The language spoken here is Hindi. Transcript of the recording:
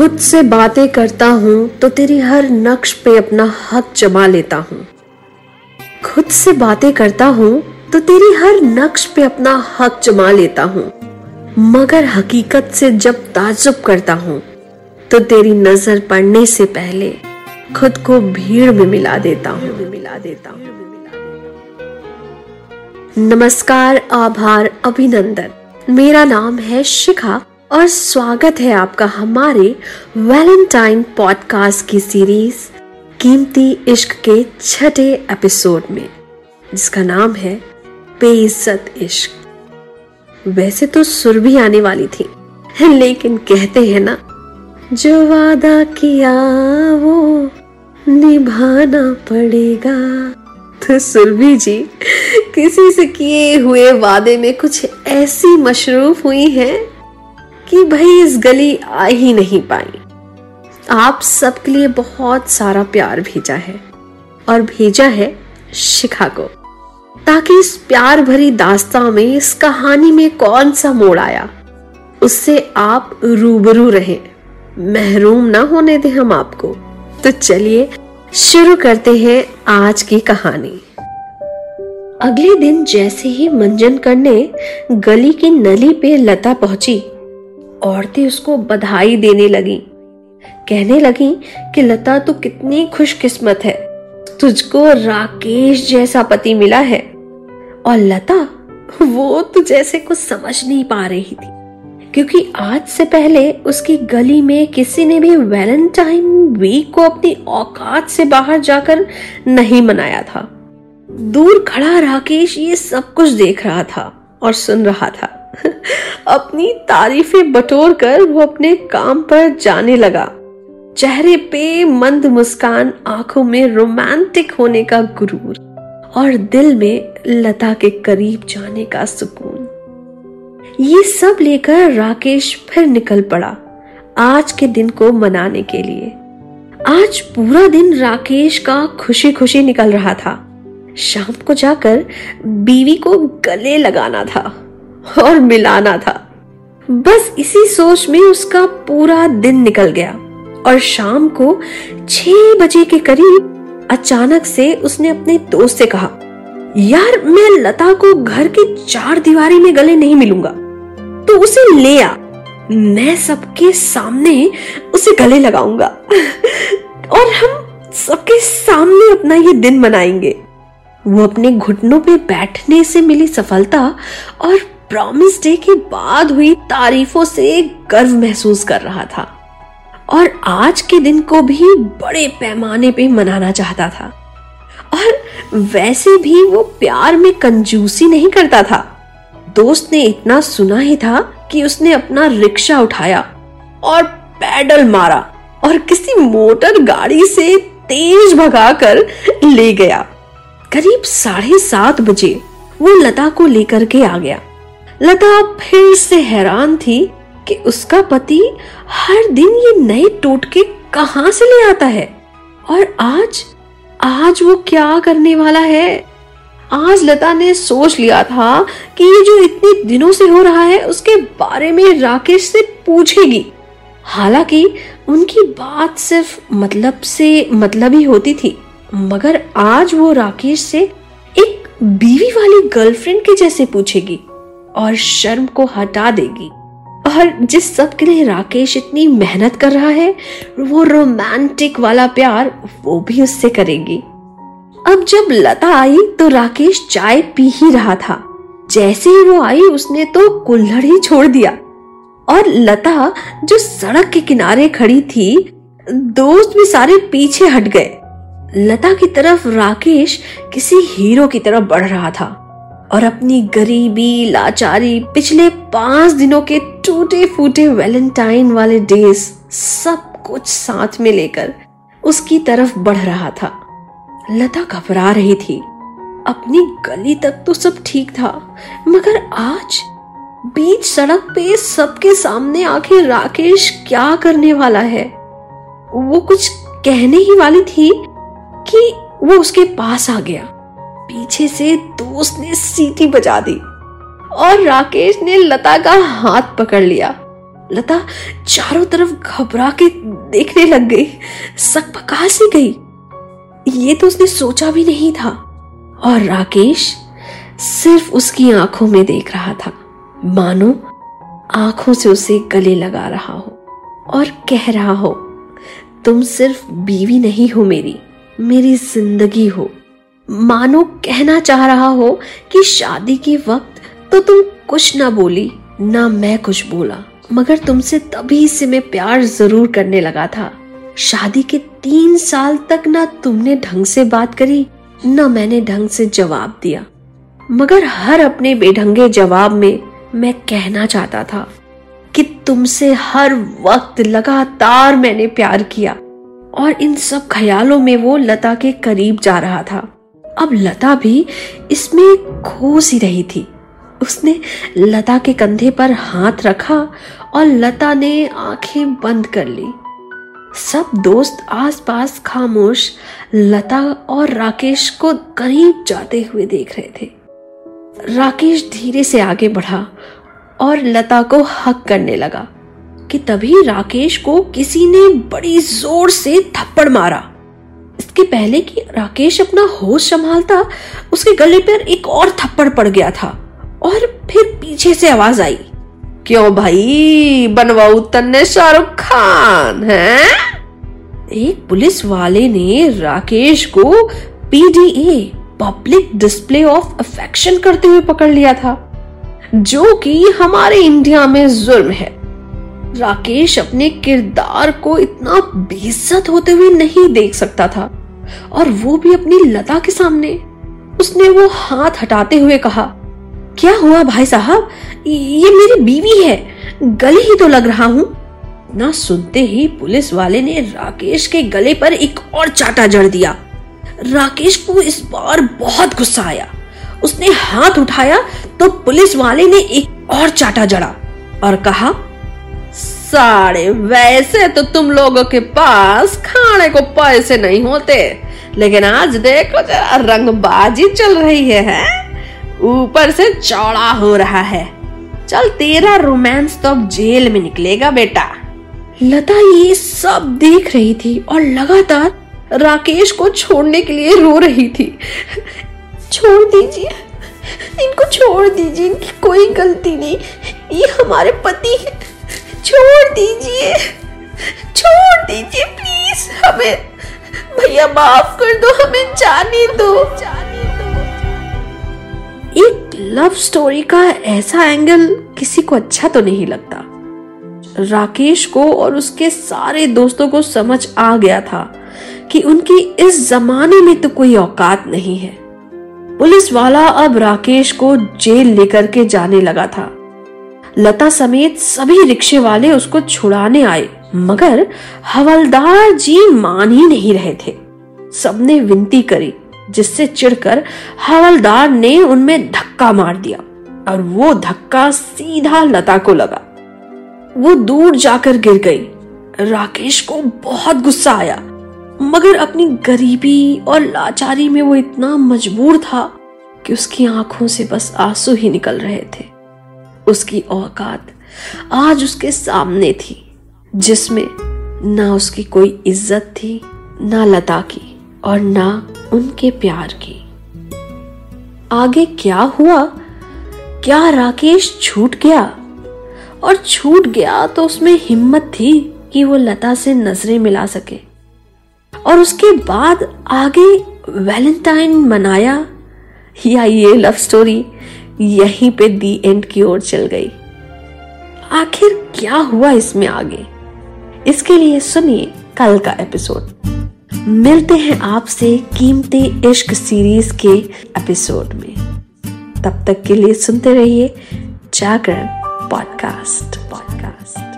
खुद से बातें करता हूँ तो तेरी हर नक्श पे अपना हक जमा लेता हूँ। खुद से बातें करता हूँ तो तेरी हर नक्श पे अपना हक जमा लेता हूँ। मगर हकीकत से जब ताजुब करता हूँ तो तेरी नज़र पड़ने से पहले खुद को भीड़ में मिला देता हूँ मिला देता हूँ। नमस्कार, आभार, अभिनंदन। मेरा नाम है शिखा और स्वागत है आपका हमारे वैलेंटाइन पॉडकास्ट की सीरीज़ कीमती इश्क के छठे एपिसोड में, जिसका नाम है बेइज्जत इश्क। वैसे तो सुर भी आने वाली थी, लेकिन कहते हैं ना, जो वादा किया वो निभाना पड़ेगा। तो सुरभि जी, किसी से किए हुए वादे में कुछ ऐसी मशरूफ हुई हैं? कि भाई इस गली आ ही नहीं पाई। आप सबके लिए बहुत सारा प्यार भेजा है और भेजा है शिखा को ताकि इस प्यार भरी दास्ता में, इस कहानी में कौन सा मोड़ आया, उससे आप रूबरू रहे। महरूम ना होने दें हम आपको। तो चलिए, शुरू करते हैं आज की कहानी। अगले दिन जैसे ही मंजन करने गली की नली पे लता पहुँची औरतें उसको बधाई देने लगी। कहने लगी कि, लता तो कितनी खुशकिस्मत है। तुझको राकेश जैसा पति मिला है। और लता, वो तो जैसे कुछ समझ नहीं पा रही थी। क्योंकि आज से पहले उसकी गली में किसी ने भी वैलेंटाइन वीक को अपनी औकात से बाहर जाकर नहीं मनाया था। दूर खड़ा राकेश ये सब कुछ देख रहा था और सुन रहा था। अपनी तारीफें बटोर कर वो अपने काम पर जाने लगा। चेहरे पे मंद मुस्कान आँखों में रोमांटिक होने का गुरूर और दिल में लता के करीब जाने का सुकून। ये सब लेकर राकेश फिर निकल पड़ा आज के दिन को मनाने के लिए। आज पूरा दिन राकेश का खुशी खुशी निकल रहा था। शाम को जाकर बीवी को गले लगाना था। और मिलाना था। बस इसी सोच में उसका पूरा दिन निकल गया और शाम को छह बजे के करीब अचानक से उसने अपने दोस्त से कहा, यार, मैं लता को घर की चार दीवारी में गले नहीं मिलूँगा। तो उसे ले आ। मैं सबके सामने उसे गले लगाऊँगा। और हम सबके सामने अपना ये दिन मनाएँगे। वो अपने घुटनों पे बैठने से मिली सफलता और प्रॉमिस डे के बाद हुई तारीफों से गर्व महसूस कर रहा था। और आज के दिन को भी बड़े पैमाने पे मनाना चाहता था। और वैसे भी वो प्यार में कंजूसी नहीं करता था। दोस्त ने इतना सुना ही था कि उसने अपना रिक्शा उठाया और पैडल मारा और किसी मोटर गाड़ी से तेज भगाकर ले गया। करीब साढ़े सात बजे वो लता को लेकर के आ गया। लता फिर से हैरान थी कि उसका पति हर दिन ये नए टोटके कहाँ से ले आता है? और आज आज वो क्या करने वाला है? आज लता ने सोच लिया था कि ये जो इतने दिनों से हो रहा है, उसके बारे में राकेश से पूछेगी। हालाँकि उनकी बात सिर्फ़ मतलब से मतलब ही होती थी, मगर आज वो राकेश से एक बीवी वाली गर्लफ्रेंड के जैसे पूछेगी। और शर्म को हटा देगी। और जिस सब के लिए राकेश इतनी मेहनत कर रहा है, वो रोमांटिक वाला प्यार वो भी उससे करेगी। अब जब लता आई तो राकेश चाय पी ही रहा था। जैसे ही वो आई, उसने तो कुल्हड़ ही छोड़ दिया। और लता, जो सड़क के किनारे खड़ी थी, दोस्त भी सारे पीछे हट गए। लता की तरफ़ राकेश किसी हीरो की तरफ़ बढ़ रहा था। और अपनी गरीबी, लाचारी, पिछले पाँच दिनों के टूटे फूटे वैलेंटाइन वाले डेज़ सब कुछ साथ में लेकर उसकी तरफ़ बढ़ रहा था। लता घबरा रही थी। अपनी गली तक तो सब ठीक था, मगर आज बीच सड़क पे सबके सामने आके राकेश क्या करने वाला है? वो कुछ कहने ही वाली थी कि वो उसके पास आ गया। पीछे से दोस्त ने सीटी बजा दी और राकेश ने लता का हाथ पकड़ लिया। लता चारों तरफ़ घबरा के देखने लग गई, सक पका सी गई। ये तो उसने सोचा भी नहीं था और राकेश सिर्फ़ उसकी आँखों में देख रहा था। मानो आँखों से उसे गले लगा रहा हो और कह रहा हो, तुम सिर्फ़ बीवी नहीं हो मेरी मेरी ज़िंदगी हो। मानो कहना चाह रहा हो कि शादी के वक्त तो तुम कुछ ना बोली, ना मैं कुछ बोला। मगर तुमसे तभी से मैं प्यार ज़रूर करने लगा था। शादी के तीन साल तक ना तुमने ढंग से बात करी, ना मैंने ढंग से जवाब दिया। मगर हर अपने बेढंगे जवाब में मैं कहना चाहता था कि तुमसे हर वक्त लगातार मैंने प्यार किया और इन सब ख्यालों में वो लता के करीब जा रहा था। अब लता भी इसमें खो सी रही थी। उसने लता के कंधे पर हाथ रखा और लता ने आँखें बंद कर ली। सब दोस्त आसपास खामोश लता और राकेश को करीब जाते हुए देख रहे थे। राकेश धीरे से आगे बढ़ा और लता को हक करने लगा कि तभी राकेश को किसी ने बड़ी ज़ोर से थप्पड़ मारा। इसके पहले कि राकेश अपना होश संभालता, उसके गले पर एक और थप्पड़ पड़ गया था और फिर पीछे से आवाज़ आई। क्यों भाई? बनवाऊ तन्ने शाहरुख खान, है? एक पुलिस वाले ने राकेश को PDA, public display of affection करते हुए पकड़ लिया था, जो कि हमारे इंडिया में जुर्म है। राकेश अपने किरदार को इतना बेइज्जत होते हुए नहीं देख सकता था। और वो भी अपनी लता के सामने। उसने वो हाथ हटाते हुए कहा, क्या हुआ भाई साहब? ये मेरी बीवी है। गले ही तो लग रहा हूँ। ना सुनते ही पुलिस वाले ने राकेश के गले पर एक और चाटा जड़ दिया। राकेश को इस बार बहुत गुस्सा आया। उसने हाथ उठाया तो पुलिस वाले ने एक और चाटा जड़ा और कहा साड़े। वैसे तो तुम लोगों के पास खाने को पैसे नहीं होते। लेकिन आज देखो जरा रंगबाजी चल रही है, है? ऊपर से चौड़ा हो रहा है। चल तेरा रोमांस तो अब जेल में निकलेगा बेटा। लता ये सब देख रही थी और लगातार राकेश को छोड़ने के लिए रो रही थी। छोड़ दीजिए। इनको छोड़ दीजिए इनकी कोई गलती नहीं। ये हमारे पति है। छोड़ दीजिए। छोड़ दीजिए प्लीज़ हमें भैया, माफ़ कर दो, हमें जाने दो। एक लव स्टोरी का ऐसा एंगल किसी को अच्छा तो नहीं लगता। राकेश को और उसके सारे दोस्तों को समझ आ गया था कि उनकी इस जमाने में तो कोई औकात नहीं है। पुलिस वाला अब राकेश को जेल लेकर के जाने लगा था। लता समेत सभी रिक्शे वाले उसको छुड़ाने आए, मगर हवलदार जी मान ही नहीं रहे थे। सबने विनती करी, जिससे चिढ़कर हवलदार ने उनमें धक्का मार दिया, और वो धक्का सीधा लता को लगा। वो दूर जाकर गिर गई। राकेश को बहुत गुस्सा आया, मगर अपनी गरीबी और लाचारी में वो इतना मजबूर था कि उसकी आँखों से बस आँसू ही निकल रहे थे। उसकी औकात आज उसके सामने थी, जिसमें ना उसकी कोई इज़्ज़त थी, ना लता की और ना उनके प्यार की। आगे क्या हुआ? क्या राकेश छूट गया? और छूट गया तो उसमें हिम्मत थी कि वो लता से नज़रें मिला सके। और उसके बाद आगे वैलेंटाइन मनाया? या ये लव स्टोरी यहीं पे दी एंड की ओर चल गई। आखिर क्या हुआ इसमें आगे? इसके लिए सुनिए कल का एपिसोड। मिलते हैं आपसे कीमती इश्क सीरीज़ के एपिसोड में। तब तक के लिए सुनते रहिए जागरण पॉडकास्ट। पॉडकास्ट।